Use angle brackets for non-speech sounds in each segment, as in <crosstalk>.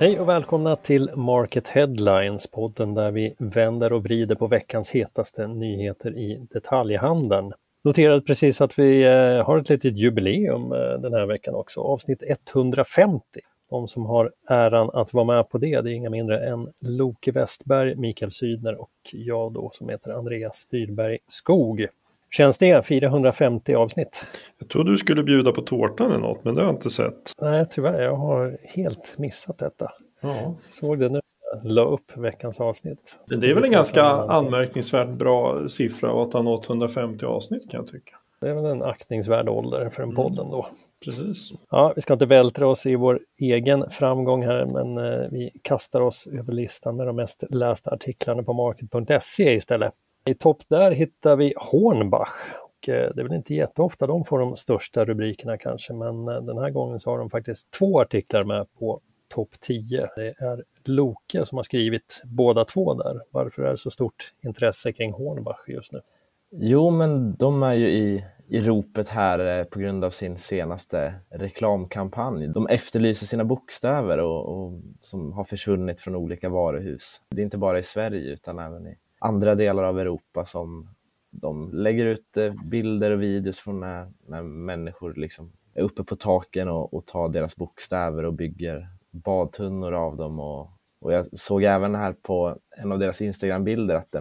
Hej och välkomna till Market Headlines, podden där vi vänder och vrider på veckans hetaste nyheter i detaljhandeln. Noterade precis att vi eh, har ett litet jubileum eh, den här veckan också, avsnitt 150. De som har äran att vara med på det, det är inga mindre än Loke Westberg, Mikael Sydner och jag då som heter Andreas Dyrberg Skog. Känns det? 450 avsnitt. Jag trodde du skulle bjuda på tårtan eller något, men det har jag inte sett. Nej, tyvärr. Jag har helt missat detta. Ja. Såg det nu. La upp veckans avsnitt. Det är väl en ganska anmärkningsvärt bra siffra att ha nått 150 avsnitt kan jag tycka. Det är väl en aktningsvärd ålder för en podd ändå. Precis. Ja, vi ska inte vältra oss i vår egen framgång här, men eh, vi kastar oss över listan med de mest lästa artiklarna på market.se istället. I topp där hittar vi Hornbach. Och eh, det är väl inte jätteofta de får de största rubrikerna kanske, men eh, den här gången så har de faktiskt två artiklar med på topp 10. Det är Loke som har skrivit båda två där. Varför är det så stort intresse kring Hornbach just nu? Jo, men de är ju i, i ropet här eh, på grund av sin senaste reklamkampanj. De efterlyser sina bokstäver och, och, som har försvunnit från olika varuhus. Det är inte bara i Sverige utan även i andra delar av Europa som de lägger ut eh, bilder och videos från när, när människor liksom är uppe på taken och, och tar deras bokstäver och bygger badtunnor av dem. Och, och jag såg även här på en av deras Instagram-bilder att,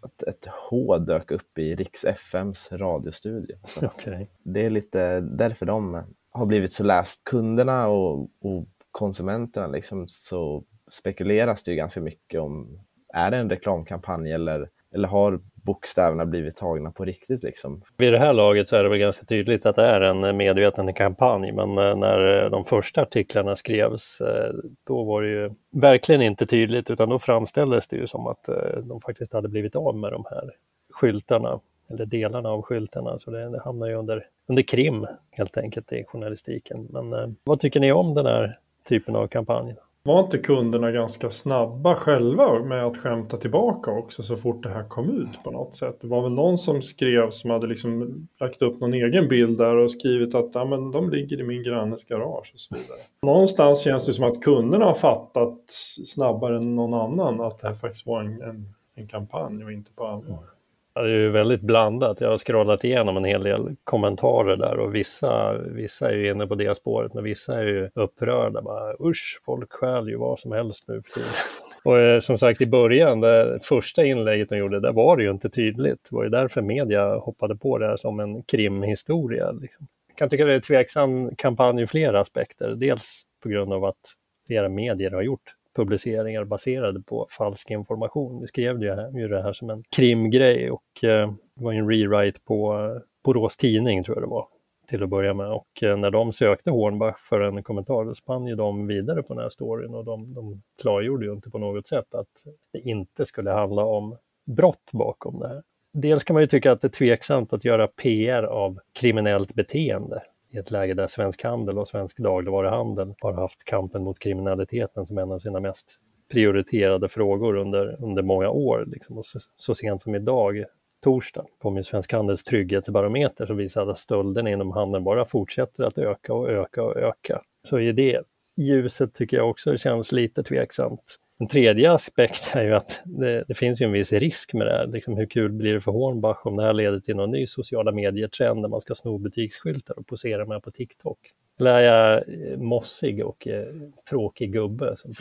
att ett H dök upp i Riks FMs radiostudio. <laughs> Okay. Det är lite därför de har blivit så läst. Kunderna och, och konsumenterna liksom så spekuleras det ju ganska mycket om är det en reklamkampanj eller, eller har bokstäverna blivit tagna på riktigt? Liksom? Vid det här laget så är det väl ganska tydligt att det är en medveten kampanj, men eh, när eh, de första artiklarna skrevs, eh, då var det ju verkligen inte tydligt, utan då framställdes det ju som att de faktiskt hade blivit av med de här skyltarna, eller delarna av skyltarna, så det, det hamnar ju under, under krim helt enkelt i journalistiken. Men vad tycker ni om den här typen av kampanj? Var inte kunderna ganska snabba själva med att skämta tillbaka också så fort det här kom ut på något sätt? Det var väl någon som skrev som hade liksom lagt upp någon egen bild där och skrivit att ja, men de ligger i min grannes garage och så vidare. Någonstans känns det som att kunderna har fattat snabbare än någon annan att det här faktiskt var en, en, en kampanj och inte på allvar. Det är ju väldigt blandat. Jag har scrollat igenom en hel del kommentarer där och vissa, vissa är ju inne på det spåret, men vissa är ju upprörda. Bara, Usch, folk stjäl ju vad som helst nu för tiden. <laughs> Och eh, som sagt i början, det första inlägget de gjorde, där var det ju inte tydligt. Det var ju därför media hoppade på det här som en krimhistoria. Liksom. Jag kan tycka det är en tveksam kampanj ur flera aspekter. Dels på grund av att flera medier har gjort publiceringar baserade på falsk information. Vi skrev ju det här som en krimgrej och eh, det var en rewrite på eh, Borås Tidning tror jag det var till att börja med. Och eh, när de sökte Hornbach för en kommentar, då spann ju de vidare på den här storyn och de, de klargjorde ju inte på något sätt att det inte skulle handla om brott bakom det här. Dels kan man ju tycka att det är tveksamt att göra PR av kriminellt beteende i ett läge där Svensk Handel och Svensk Dagligvaruhandel har haft kampen mot kriminaliteten som en av sina mest prioriterade frågor under, under många år. Liksom. Och så, så sent som idag, torsdag, kom ju Svensk Handels trygghetsbarometer som visade att stölderna inom handeln bara fortsätter att öka och öka och öka. Så i det ljuset tycker jag också det känns lite tveksamt en tredje aspekt är ju att det, det, finns ju en viss risk med det här. Liksom hur kul blir det för Hornbach om det här leder till någon ny sociala medier-trend där man ska sno butiksskyltar och posera med på TikTok? Eller är jag eh, mossig och eh, tråkig gubbe? Som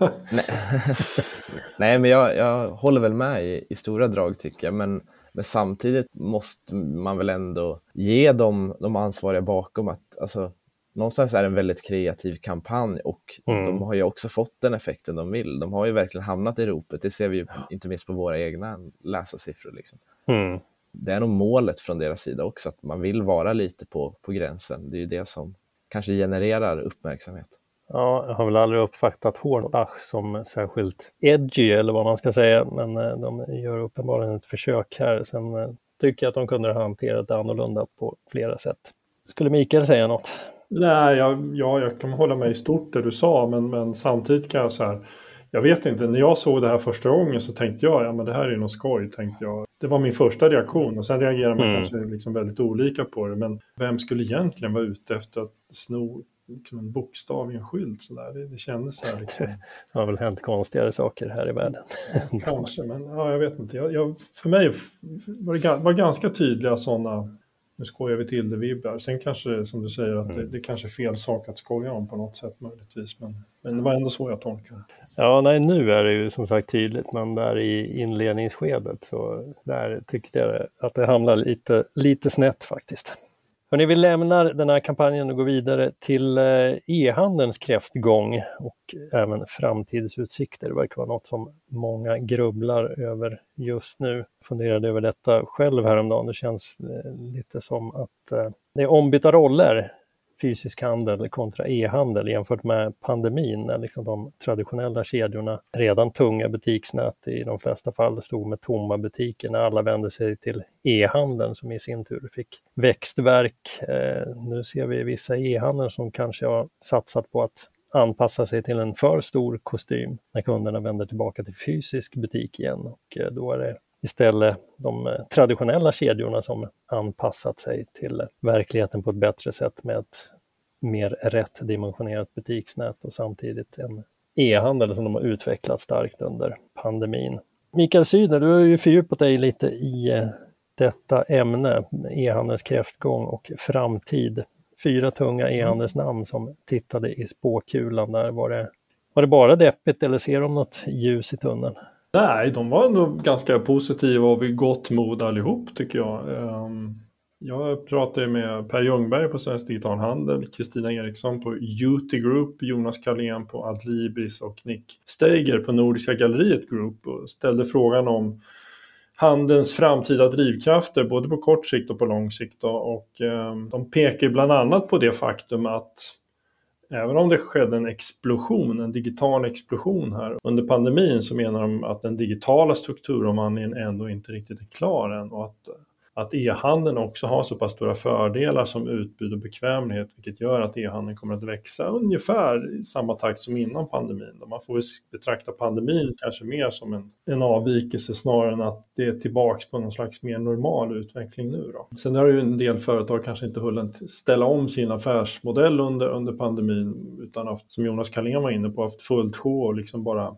<laughs> Nej. Nej, men jag, jag håller väl med i, i stora drag tycker jag. Men, men samtidigt måste man väl ändå ge dem, de ansvariga bakom att alltså, någonstans är det en väldigt kreativ kampanj och mm. de har ju också fått den effekten de vill. De har ju verkligen hamnat i ropet, det ser vi ju inte minst på våra egna läsarsiffror. Liksom. Mm. Det är nog målet från deras sida också, att man vill vara lite på, på gränsen. Det är ju det som kanske genererar uppmärksamhet. Ja, jag har väl aldrig uppfattat Hornbach som särskilt edgy eller vad man ska säga, men eh, de gör uppenbarligen ett försök här. Sen eh, tycker jag att de kunde ha hanterat det annorlunda på flera sätt. Skulle Mikael säga något? Nej, jag, ja, jag kan hålla mig i stort det du sa, men, men samtidigt kan jag så här. Jag vet inte, när jag såg det här första gången så tänkte jag, ja men det här är något skoj, tänkte jag. Det var min första reaktion och sen reagerar man Mm. kanske liksom väldigt olika på det. Men vem skulle egentligen vara ute efter att sno liksom en bokstav i en skylt sådär? Det, det kändes så här liksom. <laughs> Det har väl hänt konstigare saker här i världen. Kanske, men ja, jag vet inte. Jag, jag, för mig var det var ganska tydliga sådana, nu skojar vi till det, vibbar. Sen kanske, som du säger, att det, Mm. det kanske är fel sak att skoja om på något sätt möjligtvis. Men, men det var ändå så jag tolkar det. Ja, nej, nu är det ju som sagt tydligt, men där i inledningsskedet så där tyckte jag att det hamnar lite, lite snett faktiskt. Hörrni, vi lämnar den här kampanjen och går vidare till eh, e-handelns kräftgång och även framtidsutsikter. Det verkar vara något som många grubblar över just nu. Jag Funderade över detta själv häromdagen. Det känns eh, lite som att eh, det är ombytta roller fysisk handel kontra e-handel jämfört med pandemin när liksom de traditionella kedjorna, redan tunga butiksnät i de flesta fall, stod med tomma butiker när alla vände sig till e-handeln som i sin tur fick växtverk. Eh, nu ser vi vissa e-handlare som kanske har satsat på att anpassa sig till en för stor kostym när kunderna vänder tillbaka till fysisk butik igen och eh, då är det istället de eh, traditionella kedjorna som anpassat sig till verkligheten på ett bättre sätt med ett mer rätt dimensionerat butiksnät och samtidigt en e-handel som de har utvecklat starkt under pandemin. Mikael Sydner, du har ju fördjupat dig lite i eh, detta ämne, e-handelns kräftgång och framtid. Fyra tunga e-handelsnamn som tittade i spåkulan där. Var det, var det bara deppigt eller ser de något ljus i tunneln? Nej, de var ändå ganska positiva och vid gott mod allihop tycker jag. Ehm, jag pratade med Per Ljungberg på Svensk Digital Handel, Kristina Eriksson på UT Group, Jonas Carlén på Adlibris och Nick Steiger på Nordiska Galleriet Group och ställde frågan om handelns framtida drivkrafter både på kort sikt och på lång sikt. Och ehm, de pekar bland annat på det faktum att Även om det skedde en explosion, en digital explosion här under pandemin så menar de att den digitala strukturomvandlingen ändå inte riktigt är klar än och att, att e-handeln också har så pass stora fördelar som utbud och bekvämlighet vilket gör att e-handeln kommer att växa ungefär i samma takt som innan pandemin. Man får betrakta pandemin kanske mer som en, en avvikelse snarare än att det är tillbaks på någon slags mer normal utveckling nu. Då. Sen har ju en del företag kanske inte hunnit ställa om sin affärsmodell under, under pandemin utan haft, som Jonas Carlén var inne på, haft fullt sjå och liksom bara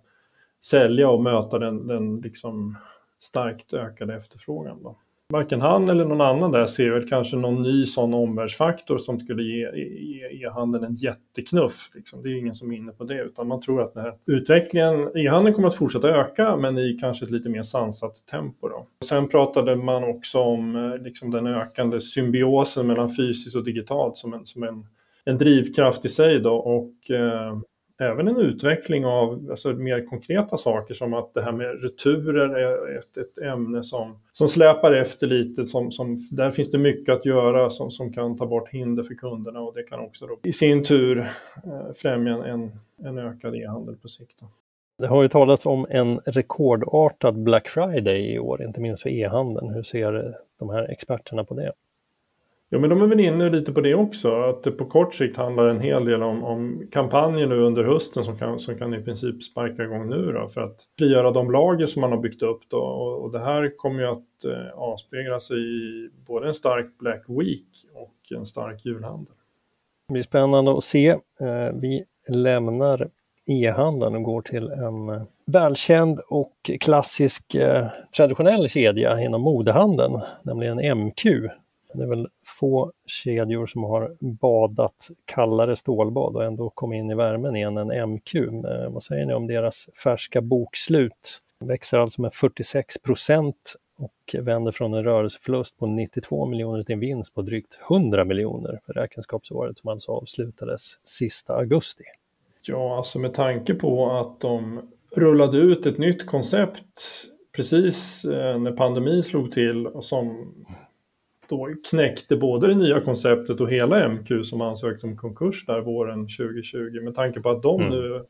sälja och möta den, den liksom starkt ökade efterfrågan. Då. Varken han eller någon annan där ser väl kanske någon ny sån omvärldsfaktor som skulle ge e-handeln en jätteknuff. Liksom. Det är ingen som är inne på det, utan man tror att den här utvecklingen, e-handeln kommer att fortsätta öka, men i kanske ett lite mer sansat tempo. Då. Sen pratade man också om eh, liksom, den ökande symbiosen mellan fysiskt och digitalt som en, som en, en drivkraft i sig. Då, och eh, även en utveckling av alltså, mer konkreta saker som att det här med returer är ett, ett ämne som, som släpar efter lite. Som, som, där finns det mycket att göra som, som kan ta bort hinder för kunderna och det kan också då, i sin tur eh, främja en, en ökad e-handel på sikt. Då. Det har ju talats om en rekordartad Black Friday i år, inte minst för e-handeln. Hur ser de här experterna på det? Ja, men de är väl inne lite på det också. Att det på kort sikt handlar en hel del om, om kampanjer nu under hösten som kan, som kan i princip sparka igång nu då, för att frigöra de lager som man har byggt upp. Då. Och, och det här kommer ju att eh, avspegla sig i både en stark Black Week och en stark julhandel. Det blir spännande att se. Eh, vi lämnar e-handeln och går till en eh, välkänd och klassisk eh, traditionell kedja inom modehandeln, nämligen MQ. Det är väl få kedjor som har badat kallare stålbad och ändå kommit in i värmen igen än MQ. Eh, vad säger ni om deras färska bokslut? De Växer alltså med 46 procent och vänder från en rörelseförlust på 92 miljoner till en vinst på drygt 100 miljoner för räkenskapsåret som alltså avslutades sista augusti. Ja, alltså med tanke på att de rullade ut ett nytt koncept precis eh, när pandemin slog till och som då knäckte både det nya konceptet och hela MQ som ansökte om konkurs där våren 2020. Med tanke på att de mm. nu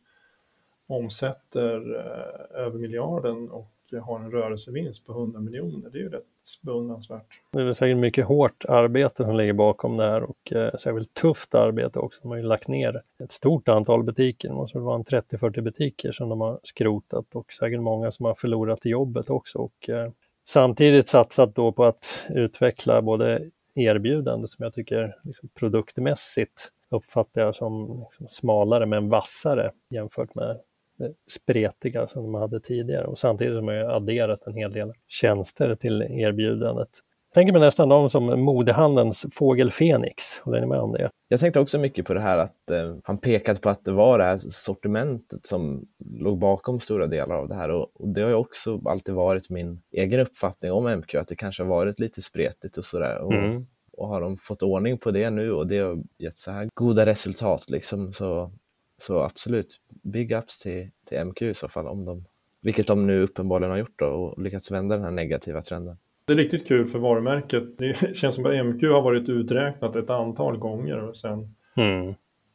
omsätter eh, över miljarden och har en rörelsevinst på 100 miljoner. Det är ju rätt beundransvärt. Det är säkert mycket hårt arbete som ligger bakom det här och eh, särskilt tufft arbete också. De har ju lagt ner ett stort antal butiker. Det måste vara en 30-40 butiker som de har skrotat och säkert många som har förlorat jobbet också. Och, eh, samtidigt satsat då på att utveckla både erbjudande som jag tycker liksom produktmässigt uppfattar jag som liksom smalare men vassare jämfört med det spretiga som de hade tidigare och samtidigt har man adderat en hel del tjänster till erbjudandet. Tänker mig nästan dem som modehandelns fågel Fenix, håller ni med om det? Jag tänkte också mycket på det här att eh, han pekat på att det var det här sortimentet som låg bakom stora delar av det här och, och det har ju också alltid varit min egen uppfattning om MQ, att det kanske har varit lite spretigt och sådär. Och, mm. och har de fått ordning på det nu och det har gett så här goda resultat liksom så, så absolut, big ups till, till MQ i så fall, om de, vilket de nu uppenbarligen har gjort då, och lyckats vända den här negativa trenden. Det är riktigt kul för varumärket. Det <laughs> känns som att MQ har varit uträknat ett antal gånger och sen, mm.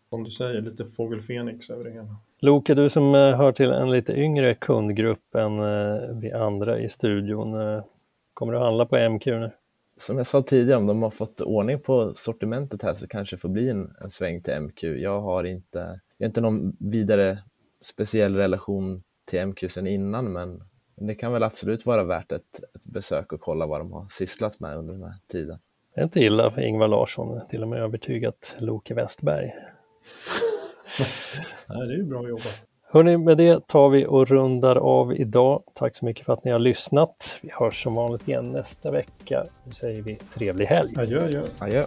som du säger, lite fågel Fenix över det hela. Loke, du som eh, hör till en lite yngre kundgrupp än eh, vi andra i studion, eh, kommer du handla på MQ nu? Som jag sa tidigare, om de har fått ordning på sortimentet här så kanske det får bli en, en sväng till MQ. Jag har inte, jag har inte någon vidare speciell relation till MQ sen innan, men det kan väl absolut vara värt ett, ett besök och kolla vad de har sysslat med under den här tiden. Det är inte illa för Ingvar Larsson, till och med övertygat Loke Westberg. <laughs> Nej, det är ju bra jobbat. Hörni, med det tar vi och rundar av idag. Tack så mycket för att ni har lyssnat. Vi hörs som vanligt igen nästa vecka. Nu säger vi trevlig helg. Adjö, adjö. adjö.